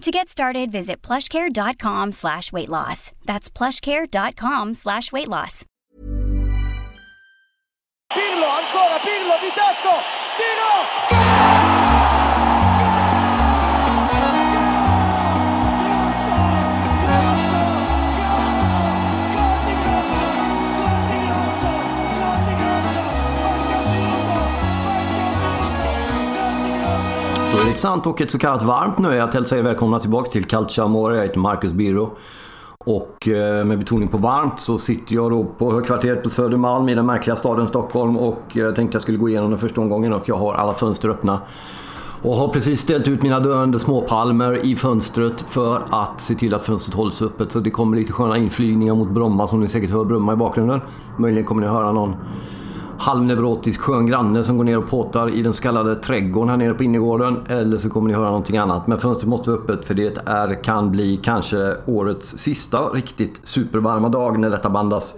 To get started, visit plushcare.com slash weight loss. That's plushcare.com slash weight loss. Pirlo, ancora Pirlo di tacco, tiro! Intressant och ett så kallat varmt nöje att hälsa er välkomna tillbaka till Calcio Amore. Jag heter Marcus Birro. Och eh, med betoning på varmt så sitter jag då på högkvarteret på Södermalm i den märkliga staden Stockholm och jag tänkte jag skulle gå igenom den första omgången och jag har alla fönster öppna. Och har precis ställt ut mina döende småpalmer i fönstret för att se till att fönstret hålls öppet. Så det kommer lite sköna inflygningar mot Bromma som ni säkert hör brumma i bakgrunden. Möjligen kommer ni höra någon halvneurotisk skön granne som går ner och påtar i den så kallade trädgården här nere på innergården. Eller så kommer ni höra någonting annat. Men fönstret måste vara öppet för det är, kan bli kanske årets sista riktigt supervarma dag när detta bandas.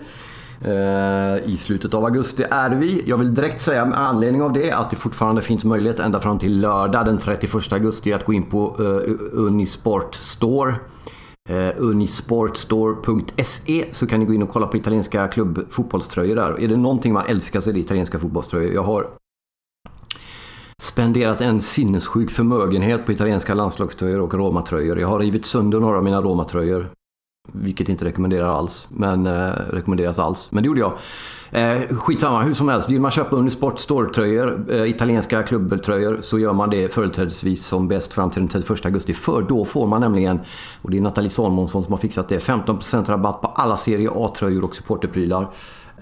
Eh, I slutet av augusti är vi. Jag vill direkt säga med anledning av det att det fortfarande finns möjlighet ända fram till lördag den 31 augusti att gå in på eh, Unisport Store. Eh, Unisportstore.se så kan ni gå in och kolla på italienska klubbfotbollströjor där. Är det någonting man älskar så är det italienska fotbollströjor. Jag har spenderat en sinnessjuk förmögenhet på italienska landslagströjor och romatröjor. Jag har rivit sönder några av mina romatröjor. Vilket inte rekommenderar alls, men eh, rekommenderas alls. Men det gjorde jag. Eh, skitsamma, hur som helst. Vill man köpa Unisport Store-tröjor, eh, italienska klubbtröjor, så gör man det företrädesvis som bäst fram till den 31 augusti. För då får man nämligen, och det är Nathalie Salmonsson som har fixat det, 15% rabatt på alla Serie A-tröjor och supporterprylar.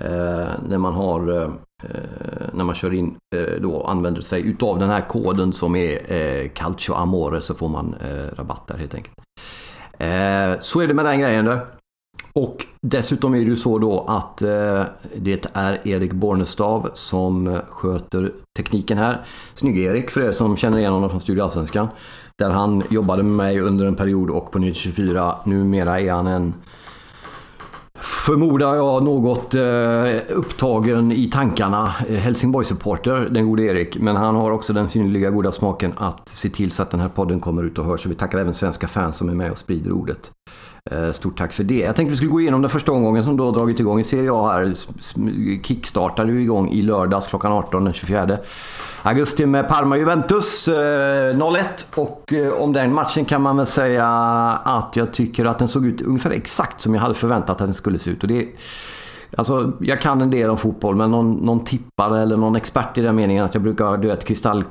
Eh, när man har eh, eh, när man kör in eh, då använder sig utav den här koden som är eh, Calcio Amore så får man eh, rabatt där helt enkelt. Eh, så är det med den grejen då. Och dessutom är det ju så då att eh, det är Erik Bornestav som sköter tekniken här. Snygg-Erik för er som känner igen honom från Studio Allsvenskan. Där han jobbade med mig under en period och på 924. Numera är han en förmodar jag något eh, upptagen i tankarna eh, Helsingborg-supporter, den gode Erik. Men han har också den synnerliga goda smaken att se till så att den här podden kommer ut och hörs. Så vi tackar även svenska fans som är med och sprider ordet. Eh, stort tack för det. Jag tänkte vi skulle gå igenom den första omgången som då har dragit igång i Serie A här. Kickstartade ju igång i lördags klockan 18 den 24 augusti med Parma-Juventus eh, 0-1. Och eh, om den matchen kan man väl säga att jag tycker att den såg ut ungefär exakt som jag hade förväntat att den skulle se ut. Och det, alltså, jag kan en del om fotboll men någon, någon tippare eller någon expert i den meningen att jag brukar, du vet, kristall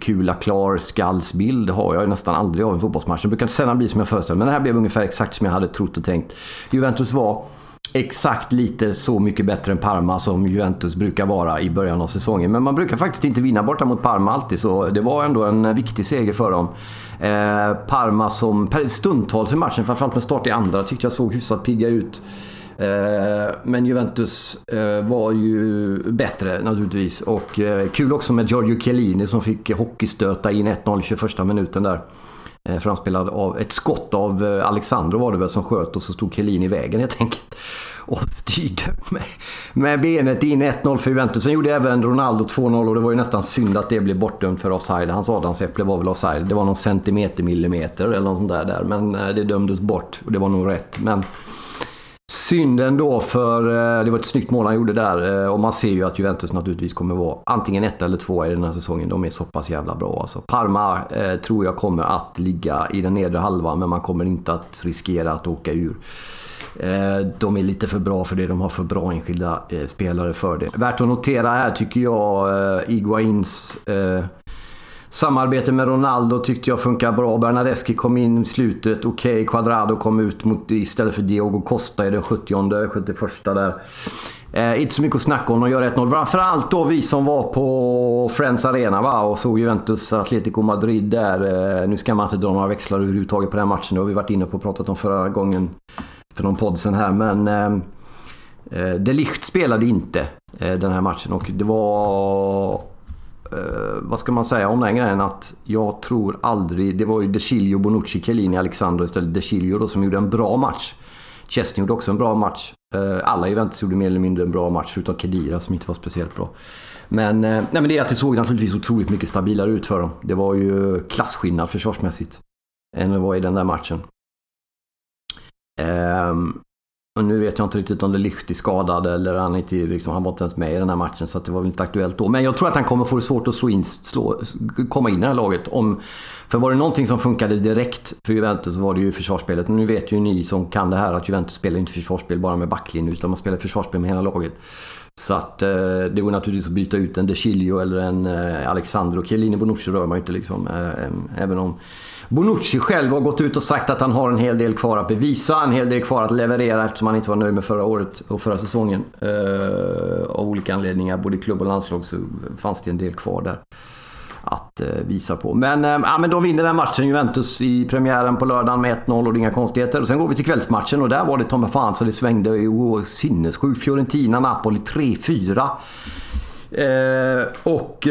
kula klar skallsbild har jag nästan aldrig av en fotbollsmatch. Det brukar sällan bli som jag föreställer Men det här blev ungefär exakt som jag hade trott och tänkt. Juventus var exakt lite så mycket bättre än Parma som Juventus brukar vara i början av säsongen. Men man brukar faktiskt inte vinna borta mot Parma alltid så det var ändå en viktig seger för dem. Eh, Parma som stundtals i matchen, framförallt med start i andra, tyckte jag såg hyfsat pigga ut. Eh, men Juventus eh, var ju bättre naturligtvis. Och eh, kul också med Giorgio Chiellini som fick hockeystöta in 1-0 21 minuten där. Framspelad av ett skott av Alexandro var det väl som sköt och så stod Chiellini i vägen helt enkelt. Och styrde med, med benet in 1-0 för Juventus. Sen gjorde även Ronaldo 2-0 och det var ju nästan synd att det blev bortdömt för offside. Hans adamsäpple var väl offside. Det var någon centimeter millimeter eller något sånt där, där. Men det dömdes bort och det var nog rätt. Men Synden då för eh, det var ett snyggt mål han gjorde där eh, och man ser ju att Juventus naturligtvis kommer vara antingen ett eller två i den här säsongen. De är så pass jävla bra alltså. Parma eh, tror jag kommer att ligga i den nedre halvan men man kommer inte att riskera att åka ur Eh, de är lite för bra för det. De har för bra enskilda eh, spelare för det. Värt att notera här tycker jag eh, Iguains eh, Samarbete med Ronaldo tyckte jag funkar bra. Bernadeschi kom in i slutet. Okej, okay. Quadrado kom ut mot, istället för Diogo Costa i den 70 71 där. Eh, inte så mycket att snacka om. De gör 1-0. Framförallt då vi som var på Friends Arena va? och såg Juventus Atletico Madrid där. Eh, nu ska man inte dra några växlar överhuvudtaget på den matchen. Det har vi varit inne på och pratat om förra gången för någon podd sen här. Men eh, eh De Ligt spelade inte eh, den här matchen och det var... Eh, vad ska man säga om den grejen? Att jag tror aldrig... Det var ju De Chilio, Bonucci, Chiellini, Alexander istället. De Chilio då som gjorde en bra match. Chesney gjorde också en bra match. Eh, alla Juventus gjorde mer eller mindre en bra match förutom Kedira som inte var speciellt bra. Men, eh, nej, men det är att det såg naturligtvis otroligt mycket stabilare ut för dem. Det var ju klasskillnad försvarsmässigt. Än det var i den där matchen. Um, och nu vet jag inte riktigt om det Licht är skadad eller han, inte, liksom, han var inte ens med i den här matchen så det var väl inte aktuellt då. Men jag tror att han kommer få det svårt att slå in, slå, komma in i det här laget. Om, för var det någonting som funkade direkt för Juventus så var det ju försvarsspelet. Nu vet ju ni som kan det här att Juventus spelar inte försvarsspel bara med backlinjen utan man spelar försvarsspel med hela laget. Så att eh, det går naturligtvis att byta ut en De Chilio eller en eh, Alexandro. Chiellini Bonucci rör man ju inte liksom. Eh, även om Bonucci själv har gått ut och sagt att han har en hel del kvar att bevisa, en hel del kvar att leverera eftersom som han inte var nöjd med förra året och förra säsongen. Eh, av olika anledningar, både i klubb och landslag så fanns det en del kvar där att eh, visa på. Men, uh, ja, men de vinner den matchen, Juventus, i premiären på lördagen med 1-0 och det är inga konstigheter. Och sen går vi till kvällsmatchen och där var det ta mig fan så det svängde oh, sinnessjukt. Fiorentina, Napoli 3-4. Eh, och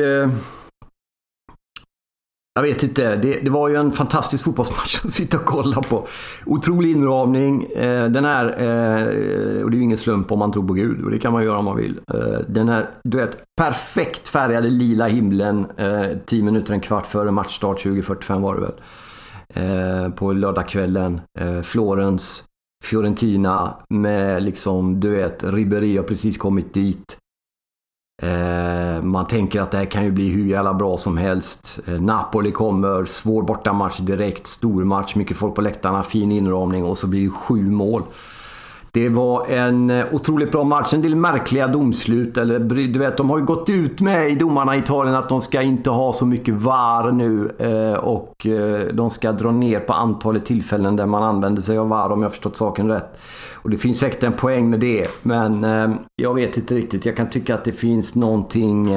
jag vet inte. Det, det, var ju en fantastisk fotbollsmatch att sitta och kolla på. Otrolig inramning. Eh, den här, eh, och det är ju ingen slump om man tror på Gud och det kan man göra om man vill. Eh, den här, du vet, perfekt färgade lila himlen 10 minuter, en kvart före matchstart, 20.45 var det väl. På lördagskvällen. Florens, Fiorentina med liksom, du vet, Ribéry har precis kommit dit. Eh, man tänker att det här kan ju bli hur jävla bra som helst. Eh, Napoli kommer, svår bortamatch direkt, stor match, mycket folk på läktarna, fin inramning och så blir det sju mål. Det var en eh, otroligt bra match. En del märkliga domslut. Eller, du vet, de har ju gått ut med i domarna i Italien att de ska inte ha så mycket VAR nu. Eh, och eh, de ska dra ner på antalet tillfällen där man använder sig av VAR om jag förstått saken rätt. Och det finns säkert en poäng med det. Men jag vet inte riktigt. Jag kan tycka att det finns någonting...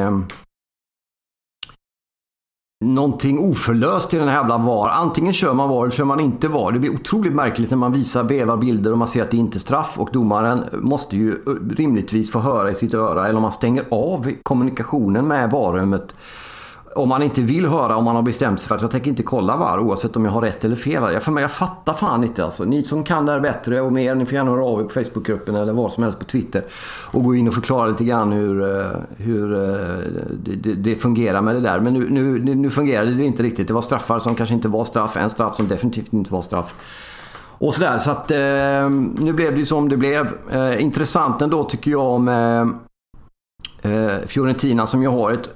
Någonting oförlöst i den här jävla VAR. Antingen kör man VAR eller kör man inte VAR. Det blir otroligt märkligt när man visar vevar bilder och man ser att det inte är straff. Och domaren måste ju eh, rimligtvis få höra i sitt öra. Eller om man stänger av kommunikationen med VAR-rummet om man inte vill höra om man har bestämt sig för att jag tänker inte kolla VAR oavsett om jag har rätt eller fel. Jag, för mig, jag fattar fan inte alltså. Ni som kan det här bättre och mer, ni får gärna höra av er på Facebookgruppen eller vad som helst på Twitter. Och gå in och förklara lite grann hur, eh, hur eh, det, det, fungerar med det där. Men nu, nu, nu fungerade det inte riktigt. Det var straffar som kanske inte var straff. En straff som definitivt inte var straff. Och sådär. Så att eh, nu blev det ju som det blev. Eh, intressant ändå tycker jag med Eh, Eh, Fiorentina som ju har ett,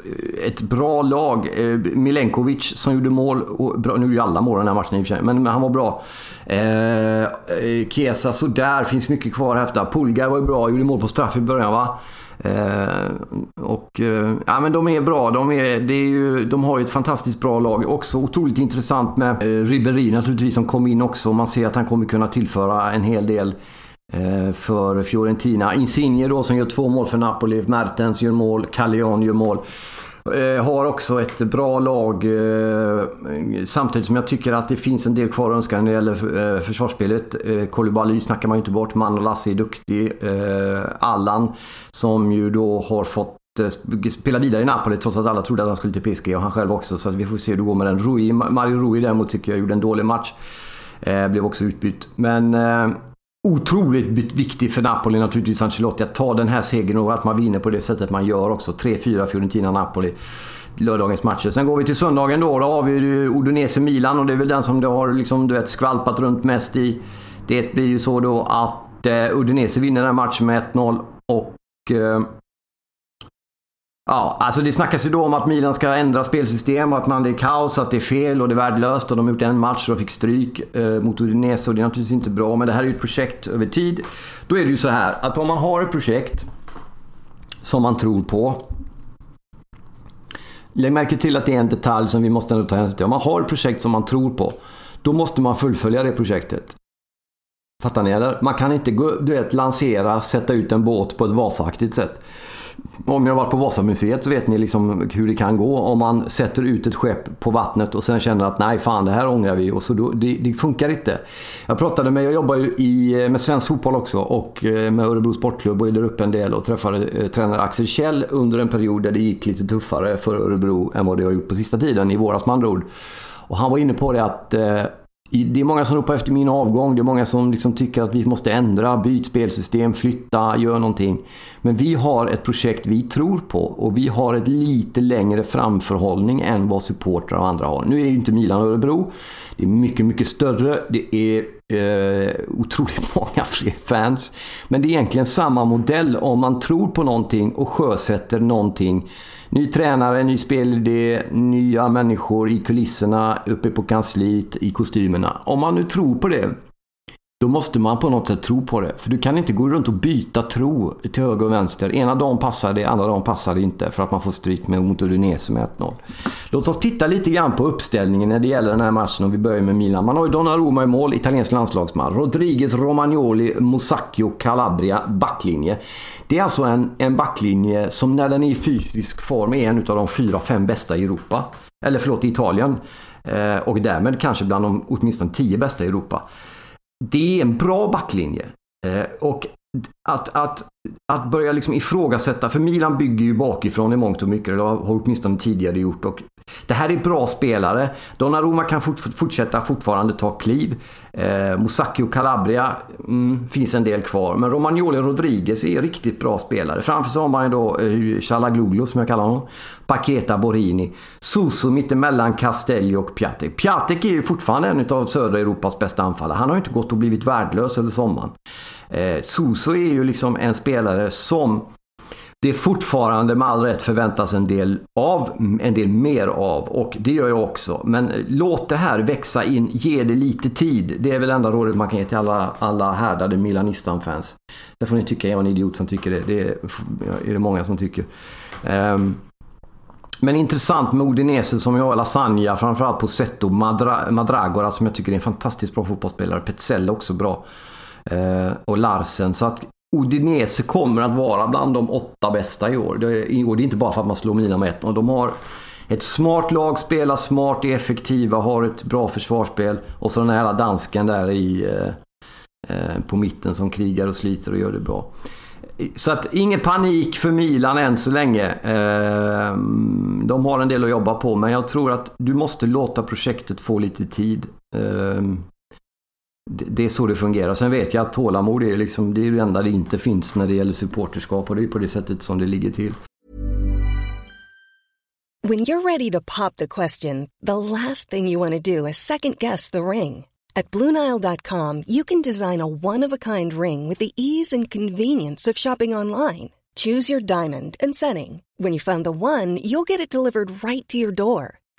ett bra lag. Eh, Milenkovic som gjorde mål. Och bra, nu är ju alla mål den här matchen i och för sig, men, men han var bra. Eh, eh Kesa sådär, finns mycket kvar att häfta. Pulgar var ju bra, gjorde mål på straff i början va. Eh, och eh, ja men de är bra. De, är, det är ju, de har ju ett fantastiskt bra lag. Också otroligt intressant med eh, Ribéry naturligtvis som kom in också. Man ser att han kommer kunna tillföra en hel del Eh, för Fiorentina. Insigne då som gör två mål för Napoli. Mertens gör mål. Callejon gör mål. Eh, har också ett bra lag eh, samtidigt som jag tycker att det finns en del kvar att önska när det gäller försvarsspelet. Koulibaly snackar man ju inte bort. Manolassi är duktig. Allan som ju då har fått spela vidare i Napoli trots att alla trodde att han skulle till PSG och han själv också. Så att vi får se hur det går med den. Rui, Mario Rui däremot tycker jag gjorde en dålig match. blev också utbytt. Men otroligt viktig för Napoli naturligtvis, Ancelotti, att ta den här segern och att man vinner på det sättet man gör också. 3-4 Fiorentina-Napoli lördagens matcher. Sen går vi till söndagen då. Då har vi Udinese-Milan och det är väl den som det har liksom, du vet, skvalpat runt mest i. Det blir ju så då att eh, Udinese vinner den här matchen med 1-0 och eh, Ja, alltså det snackas ju då om att Milan ska ändra spelsystem och att man det är kaos, att det är fel och det är värdelöst och de har gjort en match och de fick stryk eh, mot Udinese och det är naturligtvis inte bra. Men det här är ju ett projekt över tid. Då är det ju så här att om man har ett projekt som man tror på. Lägg märke till att det är en detalj som vi måste ändå ta hänsyn till. Om man har ett projekt som man tror på, då måste man fullfölja det projektet. Fattar ni eller? Man kan inte gå, du vet, lansera, sätta ut en båt på ett vasaktigt sätt. Om ni har varit på Vasamuseet så vet ni liksom hur det kan gå om man sätter ut ett skepp på vattnet och sen känner att nej fan det här ångrar vi. Och så då, det, det, funkar inte. Jag pratade med, jag jobbar ju i, med svensk fotboll också och eh, med Örebro Sportklubb och är där uppe en del och träffade eh, tränare Axel Kjell under en period där det gick lite tuffare för Örebro än vad det har gjort på sista tiden, i våras med andra ord. Och han var inne på det att eh, det är många som ropar efter min avgång. Det är många som liksom tycker att vi måste ändra, byt spelsystem, flytta, gör någonting. Men vi har ett projekt vi tror på och vi har ett lite längre framförhållning än vad supportrar och andra har. Nu är det inte Milan och Örebro. Det är mycket, mycket större. Det är eh, otroligt många fler fans. Men det är egentligen samma modell om man tror på någonting och sjösätter någonting Ny tränare, ny spelidé, nya människor i kulisserna, uppe på kansliet, i kostymerna. Om man nu tror på det, då måste man på något sätt tro på det. För du kan inte gå runt och byta tro till höger och vänster. Ena dagen passar det, andra dagen passar det inte för att man får stryk med mot Udinese med 1-0. Låt oss titta lite grann på uppställningen när det gäller den här matchen Och vi börjar med Milan. Man har ju Donnarumma i mål, italiensk landslagsman. Rodriguez, Romagnoli, Musacchio, Calabria, backlinje. Det är alltså en, en backlinje som när den är i fysisk form är en av de fyra, fem bästa i Europa. Eller förlåt, i Italien. Eh, och därmed kanske bland de åtminstone tio bästa i Europa. Det är en bra backlinje. Eh, och att, att, att börja liksom ifrågasätta, för Milan bygger ju bakifrån i mångt och mycket, eller har åtminstone tidigare gjort. Och det här är bra spelare. Donnarumma kan fort, fortsätta fortfarande ta kliv. Eh, och Calabria mm, finns en del kvar. Men Romagnoli Rodriguez är riktigt bra spelare. Framför sig har man ju då eh, Chalagluglu som jag kallar honom. Paketa Borini. Suso mittemellan Castelli och Piatek. Piatek är ju fortfarande en av södra Europas bästa anfallare. Han har ju inte gått och blivit värdelös över sommaren. Eh, Suso är ju liksom en spelare som det fortfarande med all rätt förväntas en del av, en del mer av och det gör jag också. Men låt det här växa in, ge det lite tid. Det är väl enda rådet man kan ge till alla, alla härdade Milanistan-fans. Där får ni tycka jag är en idiot som tycker det. Det är, är det många som tycker. Um, men intressant med Udinese som jag har Lasagna, framförallt Posetto, Madra, Madragora som jag tycker är en fantastiskt bra fotbollsspelare. Petzell också bra. Uh, och Larsen. Så att Udinese kommer att vara bland de åtta bästa i år. Det, det är inte bara för att man slår Milan med 1-0. De har ett smart lag, spelar smart, är effektiva, har ett bra försvarsspel. Och så den här dansken där i, eh, eh, på mitten som krigar och sliter och gör det bra. Så att ingen panik för Milan än så länge. Eh, de har en del att jobba på men jag tror att du måste låta projektet få lite tid. Eh, det är så det fungerar. Sen vet jag att tålamod är, liksom, det är det enda det inte finns när det gäller supporterskap och det är på det sättet som det ligger till. When you're ready to pop the question, the last thing you want to do is second guess the ring. At BlueNile.com you can design a one-of-a-kind ring with the ease and convenience of shopping online. Choose your diamond and setting. When you find the one, you'll get it delivered right to your door.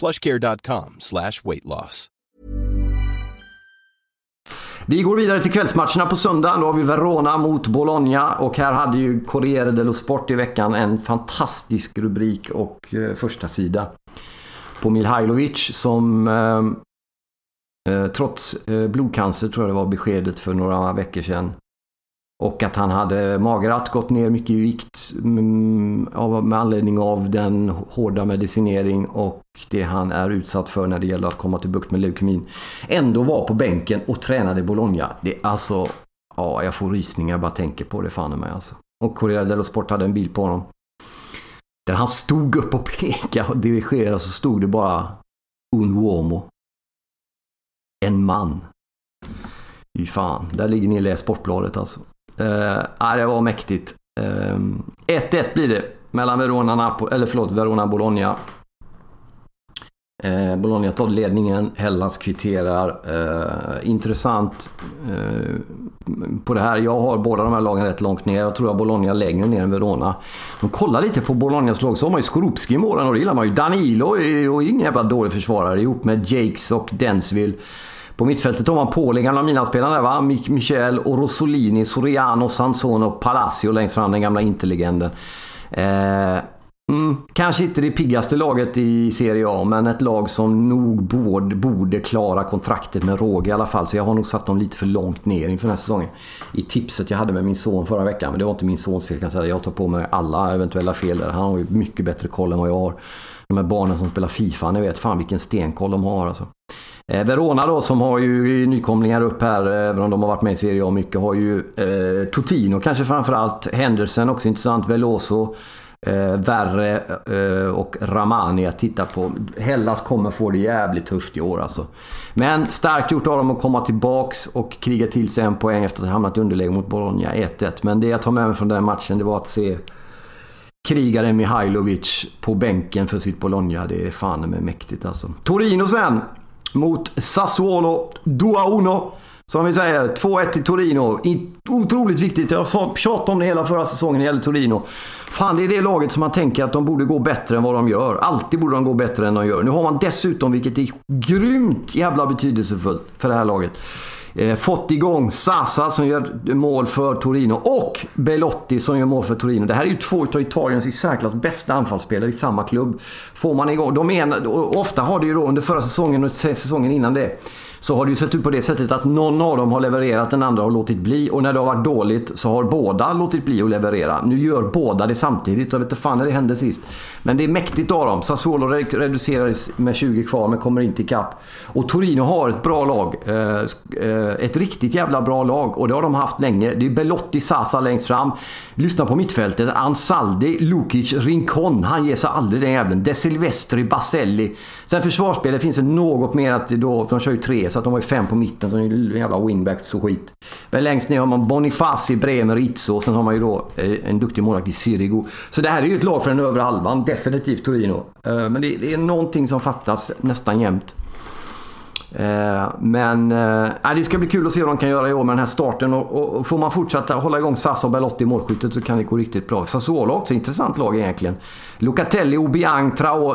plushcare.com slash weight loss. Vi går vidare till kvällsmatcherna på söndag. Då har vi Verona mot Bologna och här hade ju Corriere dello Sport i veckan en fantastisk rubrik och eh, första sida på Milhajlovic som eh, eh, trots eh, blodcancer tror jag det var beskedet för några veckor sedan och att han hade magrat, gått ner mycket i vikt mm, med anledning av den hårda medicinering och det han är utsatt för när det gäller att komma till bukt med leukemin. Ändå var på bänken och tränade i Bologna. Det är alltså, ja jag får rysningar bara tänker på det fan mig alltså. Och Corriere dello Sport hade en bild på honom. Där han stod upp och pekade och dirigerade så stod det bara Un uomo. En man. Fy fan, där ligger ni i Sportbladet alltså. Uh, det var mäktigt. Eh, 1-1 uh, blir det mellan Verona, Napo eller förlåt, Verona Bologna. Eh, Bologna tar ledningen, Hellas kvitterar. Eh, intressant eh, på det här. Jag har båda de här lagen rätt långt ner. Jag tror att Bologna längre ner än Verona. Men kolla lite på Bolognas lag så har man ju Skorupski i målen och det gillar man ju. Danilo är ju ingen jävla dålig försvarare ihop med Jakes och Densville. På mittfältet har man Pauli, gamla Milan-spelaren där va? Michel och Rosolini, Soriano, Sansone och Palacio längst fram, den gamla interlegenden. Eh, mm, kanske inte det piggaste laget i Serie A, men ett lag som nog borde, borde klara kontraktet med råge i alla fall. Så jag har nog satt dem lite för långt ner inför den här säsongen. I tipset jag hade med min son förra veckan, men det var inte min sons fel kan jag säga. Jag tar på mig alla eventuella fel där. Han har ju mycket bättre koll än vad jag har. De här barnen som spelar Fifa, ni vet fan vilken stenkoll de har alltså. Eh, Verona då som har ju nykomlingar upp här, eh, även om de har varit med i Serie A mycket, har ju eh, Totino kanske framförallt. Henderson också intressant. Veloso. Eh, Värre eh, och Ramani att titta på. Hellas kommer få det jävligt tufft i år alltså. Men starkt gjort av dem att komma tillbaks och kriga till sig en poäng efter att ha hamnat i underläge mot Bologna 1-1. Men det jag tar med mig från den matchen det var att se krigaren Mihailovic på bänken för sitt Bologna. Det är fan med mäktigt alltså. Torino sen mot Sassuolo 2-1. Som vi säger, 2-1 till Torino. Otroligt viktigt. Jag tjatade om det hela förra säsongen när det gäller Torino. Fan, det är det laget som man tänker att de borde gå bättre än vad de gör. Alltid borde de gå bättre än de gör. Nu har man dessutom, vilket är grymt jävla betydelsefullt för det här laget, eh, fått igång Sasa som gör mål för Torino och Belotti som gör mål för Torino. Det här är ju två av Italiens i särklass bästa anfallsspelare i samma klubb. Får man igång, de är, ofta har det ju då under förra säsongen och säsongen innan det så har det ju sett ut på det sättet att någon av dem har levererat, den andra har låtit bli. Och när det har varit dåligt så har båda låtit bli att leverera. Nu gör båda det samtidigt. Jag vet inte fan när det hände sist. Men det är mäktigt av dem. Sassuolo reducerades med 20 kvar men kommer inte ikapp. Och Torino har ett bra lag. Eh, eh, ett riktigt jävla bra lag. Och det har de haft länge. Det är Belotti, Sasa längst fram. Lyssna på mittfältet. Ansaldi, Lukic, Rincon. Han ger sig aldrig den jäveln. De Silvestri, Baselli. Sen försvarsspelet finns det något mer att då, de kör ju tre så att de har ju fem på mitten. Så en jävla wingbacks och skit. Men längst ner har man Bonifaci, Bremer, Izzo. Och sen har man ju då eh, en duktig målvakt i Sirigu. Så det här är ju ett lag för den övre halvan. Definitivt Torino. Eh, men det är någonting som fattas nästan jämt. Eh, men äh, det ska bli kul att se vad de kan göra i år med den här starten. Och, och får man fortsätta hålla igång Sassa och Belotti i målskyttet så kan det gå riktigt bra. Sassuolo också ett intressant lag egentligen. Locatelli, Obiang,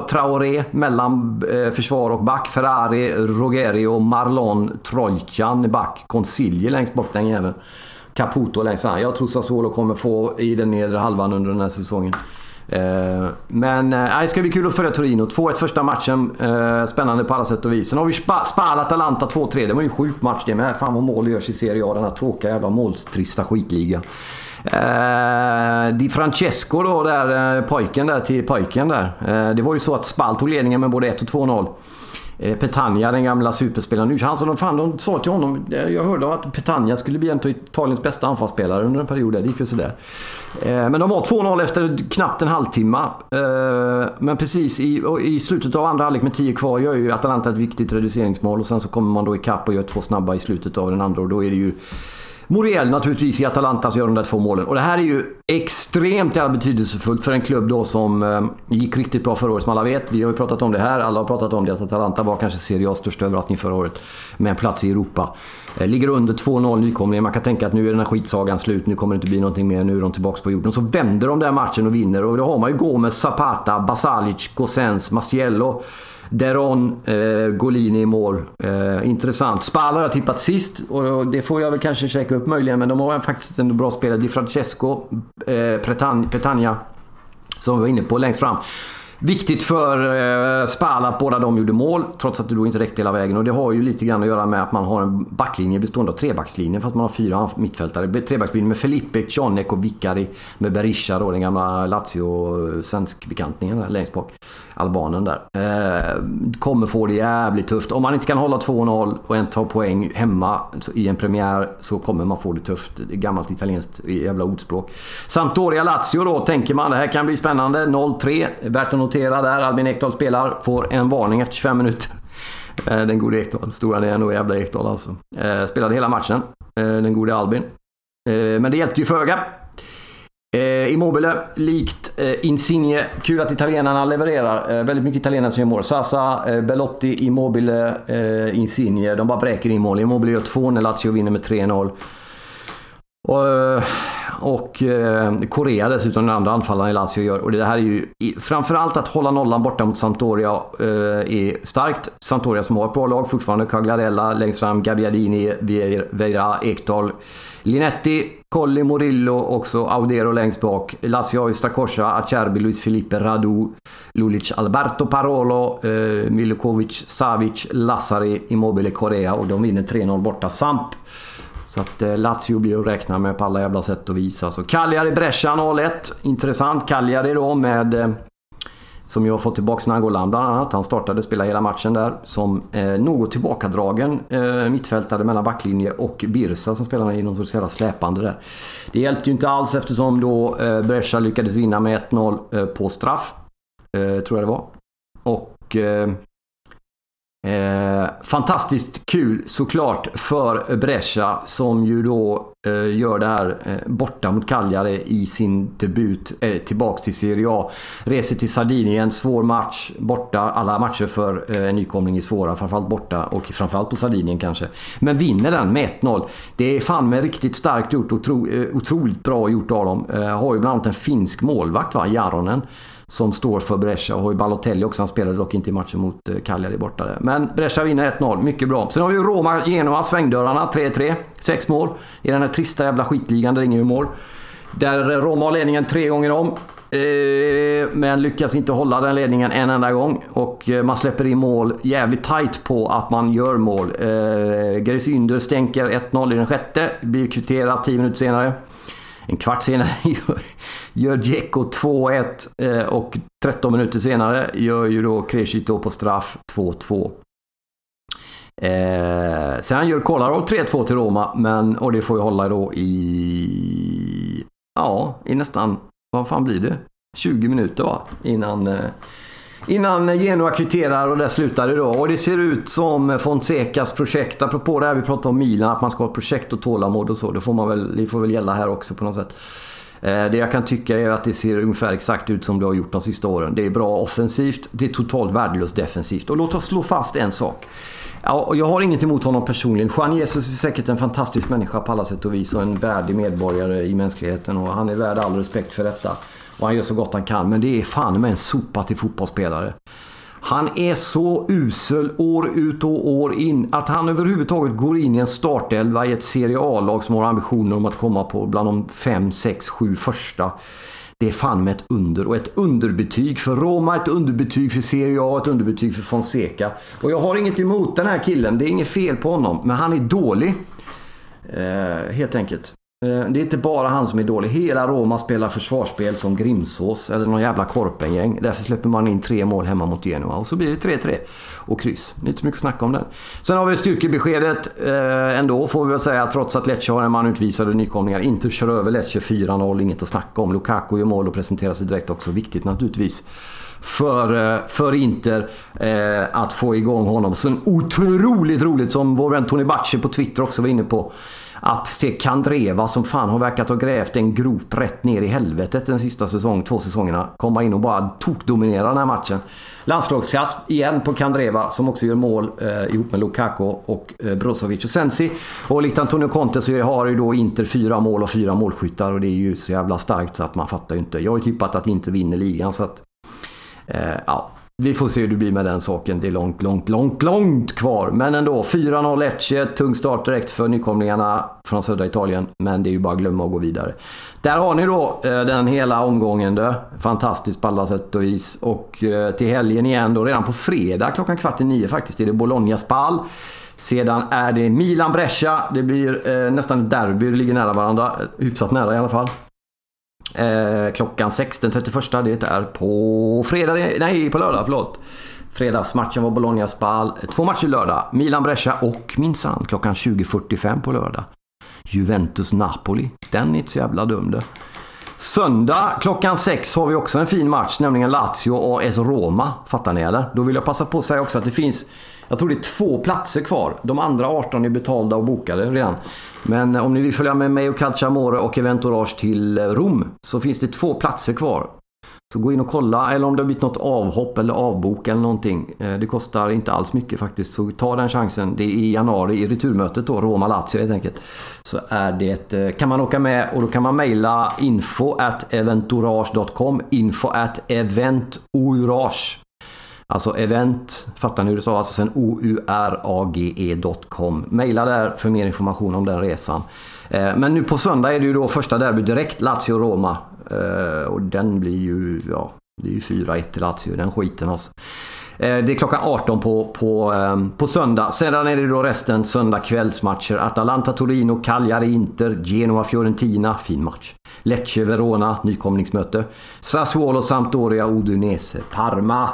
Traoré mellan eh, försvar och back. Ferrari, Rogeri och Marlon i back. Consiglio längst bak den jäveln. Caputo längst fram. Jag tror Sassuolo kommer få i den nedre halvan under den här säsongen. Eh, men eh, det ska bli kul att följa Torino. 2-1 första matchen. Eh, spännande på alla sätt och vis. Sen har vi Spal Atalanta 2-3. Det var ju en sjuk match det med. Fan vad mål görs i Serie A. Den här tråkiga jävla målstrista skitligan. Eh, Di Francesco då, där, eh, pojken där till pojken där. Eh, det var ju så att Spal tog ledningen med både 1 och 2-0. Eh, Petagna, den gamla superspelaren. Nu, han, de, fan, de sa till honom, eh, jag hörde att Petagna skulle bli en av Italiens bästa anfallsspelare under en period. Där. Det gick väl sådär. Eh, men de har 2-0 efter knappt en halvtimme. Men precis i, i slutet av andra halvlek med 10 kvar gör ju Atalanta ett viktigt reduceringsmål. Och sen så kommer man då ikapp och gör två snabba i slutet av den andra. Och då är det ju Muriel naturligtvis i Atalanta som gör de där två målen. Och det här är ju extremt jävla betydelsefullt för en klubb då som eh, gick riktigt bra förra året som alla vet. Vi har ju pratat om det här, alla har pratat om det att Atalanta var kanske Serie A's största överraskning förra året. Med en plats i Europa. Eh, ligger under 2-0 nykomlingar. Man kan tänka att nu är den här skitsagan slut, nu kommer det inte bli någonting mer, nu är de tillbaka på jorden. Så vänder de den matchen och vinner och då har man ju Gomes, Zapata, Basalic, Gosens, Mastiello. Deron, eh, Golini i mål. Eh, intressant. Spal har jag tippat sist och det får jag väl kanske checka upp möjligen. Men de har faktiskt en bra spelare. Di Francesco, eh, Petagna, som vi var inne på längst fram. Viktigt för eh, Spala att båda de gjorde mål, trots att det då inte räckte hela vägen. Och det har ju lite grann att göra med att man har en backlinje bestående av trebackslinjen, fast man har fyra mittfältare. Trebackslinjen med Felipe, Cionek och Vicari. Med Berisha då, den gamla Lazio-svenskbekantningen längst bak. Albanen där. Eh, kommer få det jävligt tufft. Om man inte kan hålla 2-0 och en tar poäng hemma i en premiär så kommer man få det tufft. Det är gammalt italienskt jävla ordspråk. Sampdoria-Lazio då, tänker man. Det här kan bli spännande. 0-3. Värt att notera där. Albin Ekdal spelar. Får en varning efter 25 minuter. Eh, den gode Ekdal. Stora det är nog jävla Ekdal alltså. Eh, spelade hela matchen. Eh, den gode Albin. Men det hjälpte ju föga. Immobile, likt Insigne. Kul att italienarna levererar. Väldigt mycket italienare som gör mål. Sasa, Belotti, Immobile, Insigne. De bara bräker in mål. Immobile gör 2 när Lazio vinner med 3-0. Och, och eh, Korea dessutom, den andra anfallaren i Lazio gör. Och det här är ju framförallt att hålla nollan borta mot Sampdoria eh, är starkt. Sampdoria som har ett bra lag fortfarande. Cagliarella längst fram, Gabbiadini, Vieira, Ekdal, Linetti, Colli, Morillo, också Audero längst bak. Lazio har ju Stakosha, Acerbi, Luis Felipe, Radu, Lulic, Alberto Parolo, eh, Savic, Lazari, Immobile, Korea och de vinner 3-0 borta. Samp så att eh, Lazio blir att räkna med på alla jävla sätt och vis. Alltså Cagliari Brescia 0-1. Intressant. Cagliari då med... Eh, som ju har fått tillbaka Nangolan bland annat. Han startade, spelade hela matchen där. Som eh, något tillbakadragen eh, mittfältare mellan backlinje och Birsa som spelarna i någon sorts jävla släpande där. Det hjälpte ju inte alls eftersom då eh, Brescia lyckades vinna med 1-0 eh, på straff. Eh, tror jag det var. Och eh, eh, fantastiskt kul såklart för Brescia som ju då eh, gör det här eh, borta mot Cagliari i sin debut eh, tillbaks till Serie A. Reser till Sardinien, svår match borta. Alla matcher för eh, en nykomling är svåra, framförallt borta och framförallt på Sardinien kanske. Men vinner den med 1-0. Det är fan med riktigt starkt gjort, otro, eh, otroligt bra gjort av dem. Eh, har ju bland annat en finsk målvakt va, Jaronen som står för Brescia. Och har ju Balotelli också. Han spelade dock inte i matchen mot eh, Cagliari borta där. Men Brescia vinner 1-0. Mycket bra. Sen har vi ju Roma-Genoa, svängdörrarna. 3-3. Sex mål. I den här trista jävla skitligan där ingen mål. Där Roma har ledningen tre gånger om. Eh, men lyckas inte hålla den ledningen en enda gång. Och eh, man släpper in mål jävligt tight på att man gör mål. Gres Ynder stänker 1-0 i den sjätte. Blir kvitterat 10 minuter senare. En kvart senare gör, gör Dzeko 2-1 eh, och 13 minuter senare gör ju då Crescito på straff 2-2. Eh, sen gör Kolarov 3-2 till Roma, men, och det får ju hålla då i... Ja, i nästan... Vad fan blir det? 20 minuter va? Innan... Eh, Innan Genoa kvitterar och det slutar det då. Och det ser ut som Fonsecas projekt, apropå det här vi pratade om Milan, att man ska ha projekt och tålamod och så. Det får, man väl, det får väl gälla här också på något sätt. Eh, det jag kan tycka är att det ser ungefär exakt ut som det har gjort de sista åren. Det är bra offensivt, det är totalt värdelöst defensivt. Och låt oss slå fast en sak. Jag har inget emot honom personligen. Juan Jesus är säkert en fantastisk människa på alla sätt och vis och en värdig medborgare i mänskligheten. Och han är värd all respekt för detta. Och han gör så gott han kan. Men det är fan med en sopa till fotbollsspelare. Han är så usel år ut och år in att han överhuvudtaget går in i en startelva i ett Serie A-lag som har ambitioner om att komma på bland de 5, 6, 7 första. Det är fan med ett under och ett underbetyg för Roma, ett underbetyg för Serie A, ett underbetyg för Fonseca. Och jag har inget emot den här killen, det är inget fel på honom, men han är dålig. Eh, helt enkelt. Eh, det är inte bara han som är dålig. Hela Roma spelar försvarsspel som Grimsås eller någon jävla Korpengäng. Därför släpper man in tre mål hemma mot Genoa och så blir det 3-3 och kryss. Det är inte så mycket att snacka om den. Sen har vi styrkebeskedet eh, ändå får vi väl säga trots att Lecce har en man utvisade nykomlingar. Inte kör över Lecce 4-0, inget att snacka om. Lukaku gör mål och presenterar sig direkt också. Viktigt naturligtvis för, eh, för Inter eh, att få igång honom. Så otroligt roligt som vår vän Tony Bacci på Twitter också var inne på att se Kandreva som fan har verkat ha grävt en grop rätt ner i helvetet den sista säsongen, två säsongerna. Komma in och bara tokdominera den här matchen. Landslagsklass igen på Kandreva som också gör mål eh, ihop med Lukaku och eh, Brozovic och Sensi. Och likt Antonio Conte så har ju då Inter fyra mål och fyra målskyttar och det är ju så jävla starkt så att man fattar ju inte. Jag har ju tippat att Inter vinner ligan så att... Eh, ja, vi får se hur det blir med den saken. Det är långt, långt, långt, långt kvar. Men ändå, 4-0 Lecce. Tung start direkt för nykomlingarna från södra Italien. Men det är ju bara att glömma och gå vidare. Där har ni då eh, den hela omgången. Då. Fantastiskt på alla sätt och vis. Och eh, till helgen igen då, redan på fredag klockan kvart i nio faktiskt, är det Bologna-Spal. Sedan är det Milan-Brescia. Det blir eh, nästan ett derby, det ligger nära varandra. Eh, hyfsat nära i alla fall. Eh, klockan 6 den 31 det är på fredag, nej på lördag förlåt. Fredagsmatchen var Bologna-Spal. Två matcher lördag. Milan-Brescia och minsann klockan 20.45 på lördag. Juventus-Napoli. Den är inte så jävla dum det. Söndag klockan 6 har vi också en fin match, nämligen Lazio och AS Roma. Fattar ni eller? Då vill jag passa på att säga också att det finns jag tror det är två platser kvar. De andra 18 är betalda och bokade redan. Men om ni vill följa med mig och Calciamore och Eventourage till Rom så finns det två platser kvar. Så gå in och kolla eller om det har blivit något avhopp eller avbok eller någonting. Eh, det kostar inte alls mycket faktiskt. Så ta den chansen. Det är i januari i returmötet då, Roma-Lazio helt enkelt. Så är det, eh, kan man åka med och då kan man mejla info at eventourage.com info at eventourage Alltså event, fattar ni hur det sa? Alltså sen ourage.com. Maila där för mer information om den resan. Eh, men nu på söndag är det ju då första derby direkt, Lazio-Roma. Eh, och den blir ju, ja, det är ju 4-1 till Lazio, den skiten alltså. Eh, det är klockan 18 på, på, ehm, på söndag. Sedan är det då resten söndag kvällsmatcher. Atalanta, Torino, Cagliari, Inter, Genoa, Fiorentina. Fin match. Lecce, Verona, nykomlingsmöte. Sassuolo, Sampdoria, Udinese, Parma.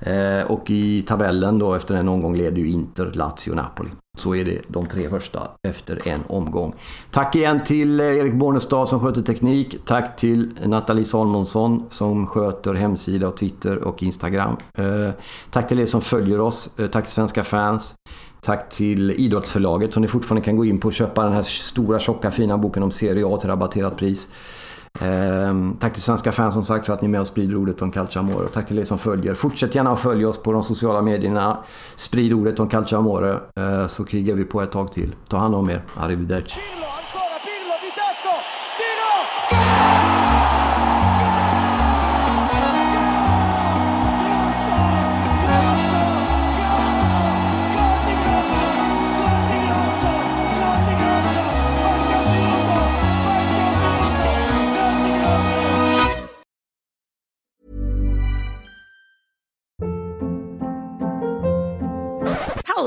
Eh, och i tabellen då efter en omgång leder ju Inter, Lazio och Napoli. Så är det de tre första efter en omgång. Tack igen till eh, Erik Bornestad som sköter teknik. Tack till Nathalie Salmonsson som sköter hemsida och Twitter och Instagram. Eh, tack till er som följer oss. tack till svenska fans. Tack till Idrottsförlaget som ni fortfarande kan gå in på och köpa den här stora tjocka fina boken om Serie A till rabatterat pris. Ehm, tack till svenska fans som sagt för att ni är med och sprider ordet om Calciamore. Och tack till er som följer. Fortsätt gärna att följa oss på de sociala medierna. Sprid ordet om Calciamore eh, så krigar vi på ett tag till. Ta hand om er. Arrivederci.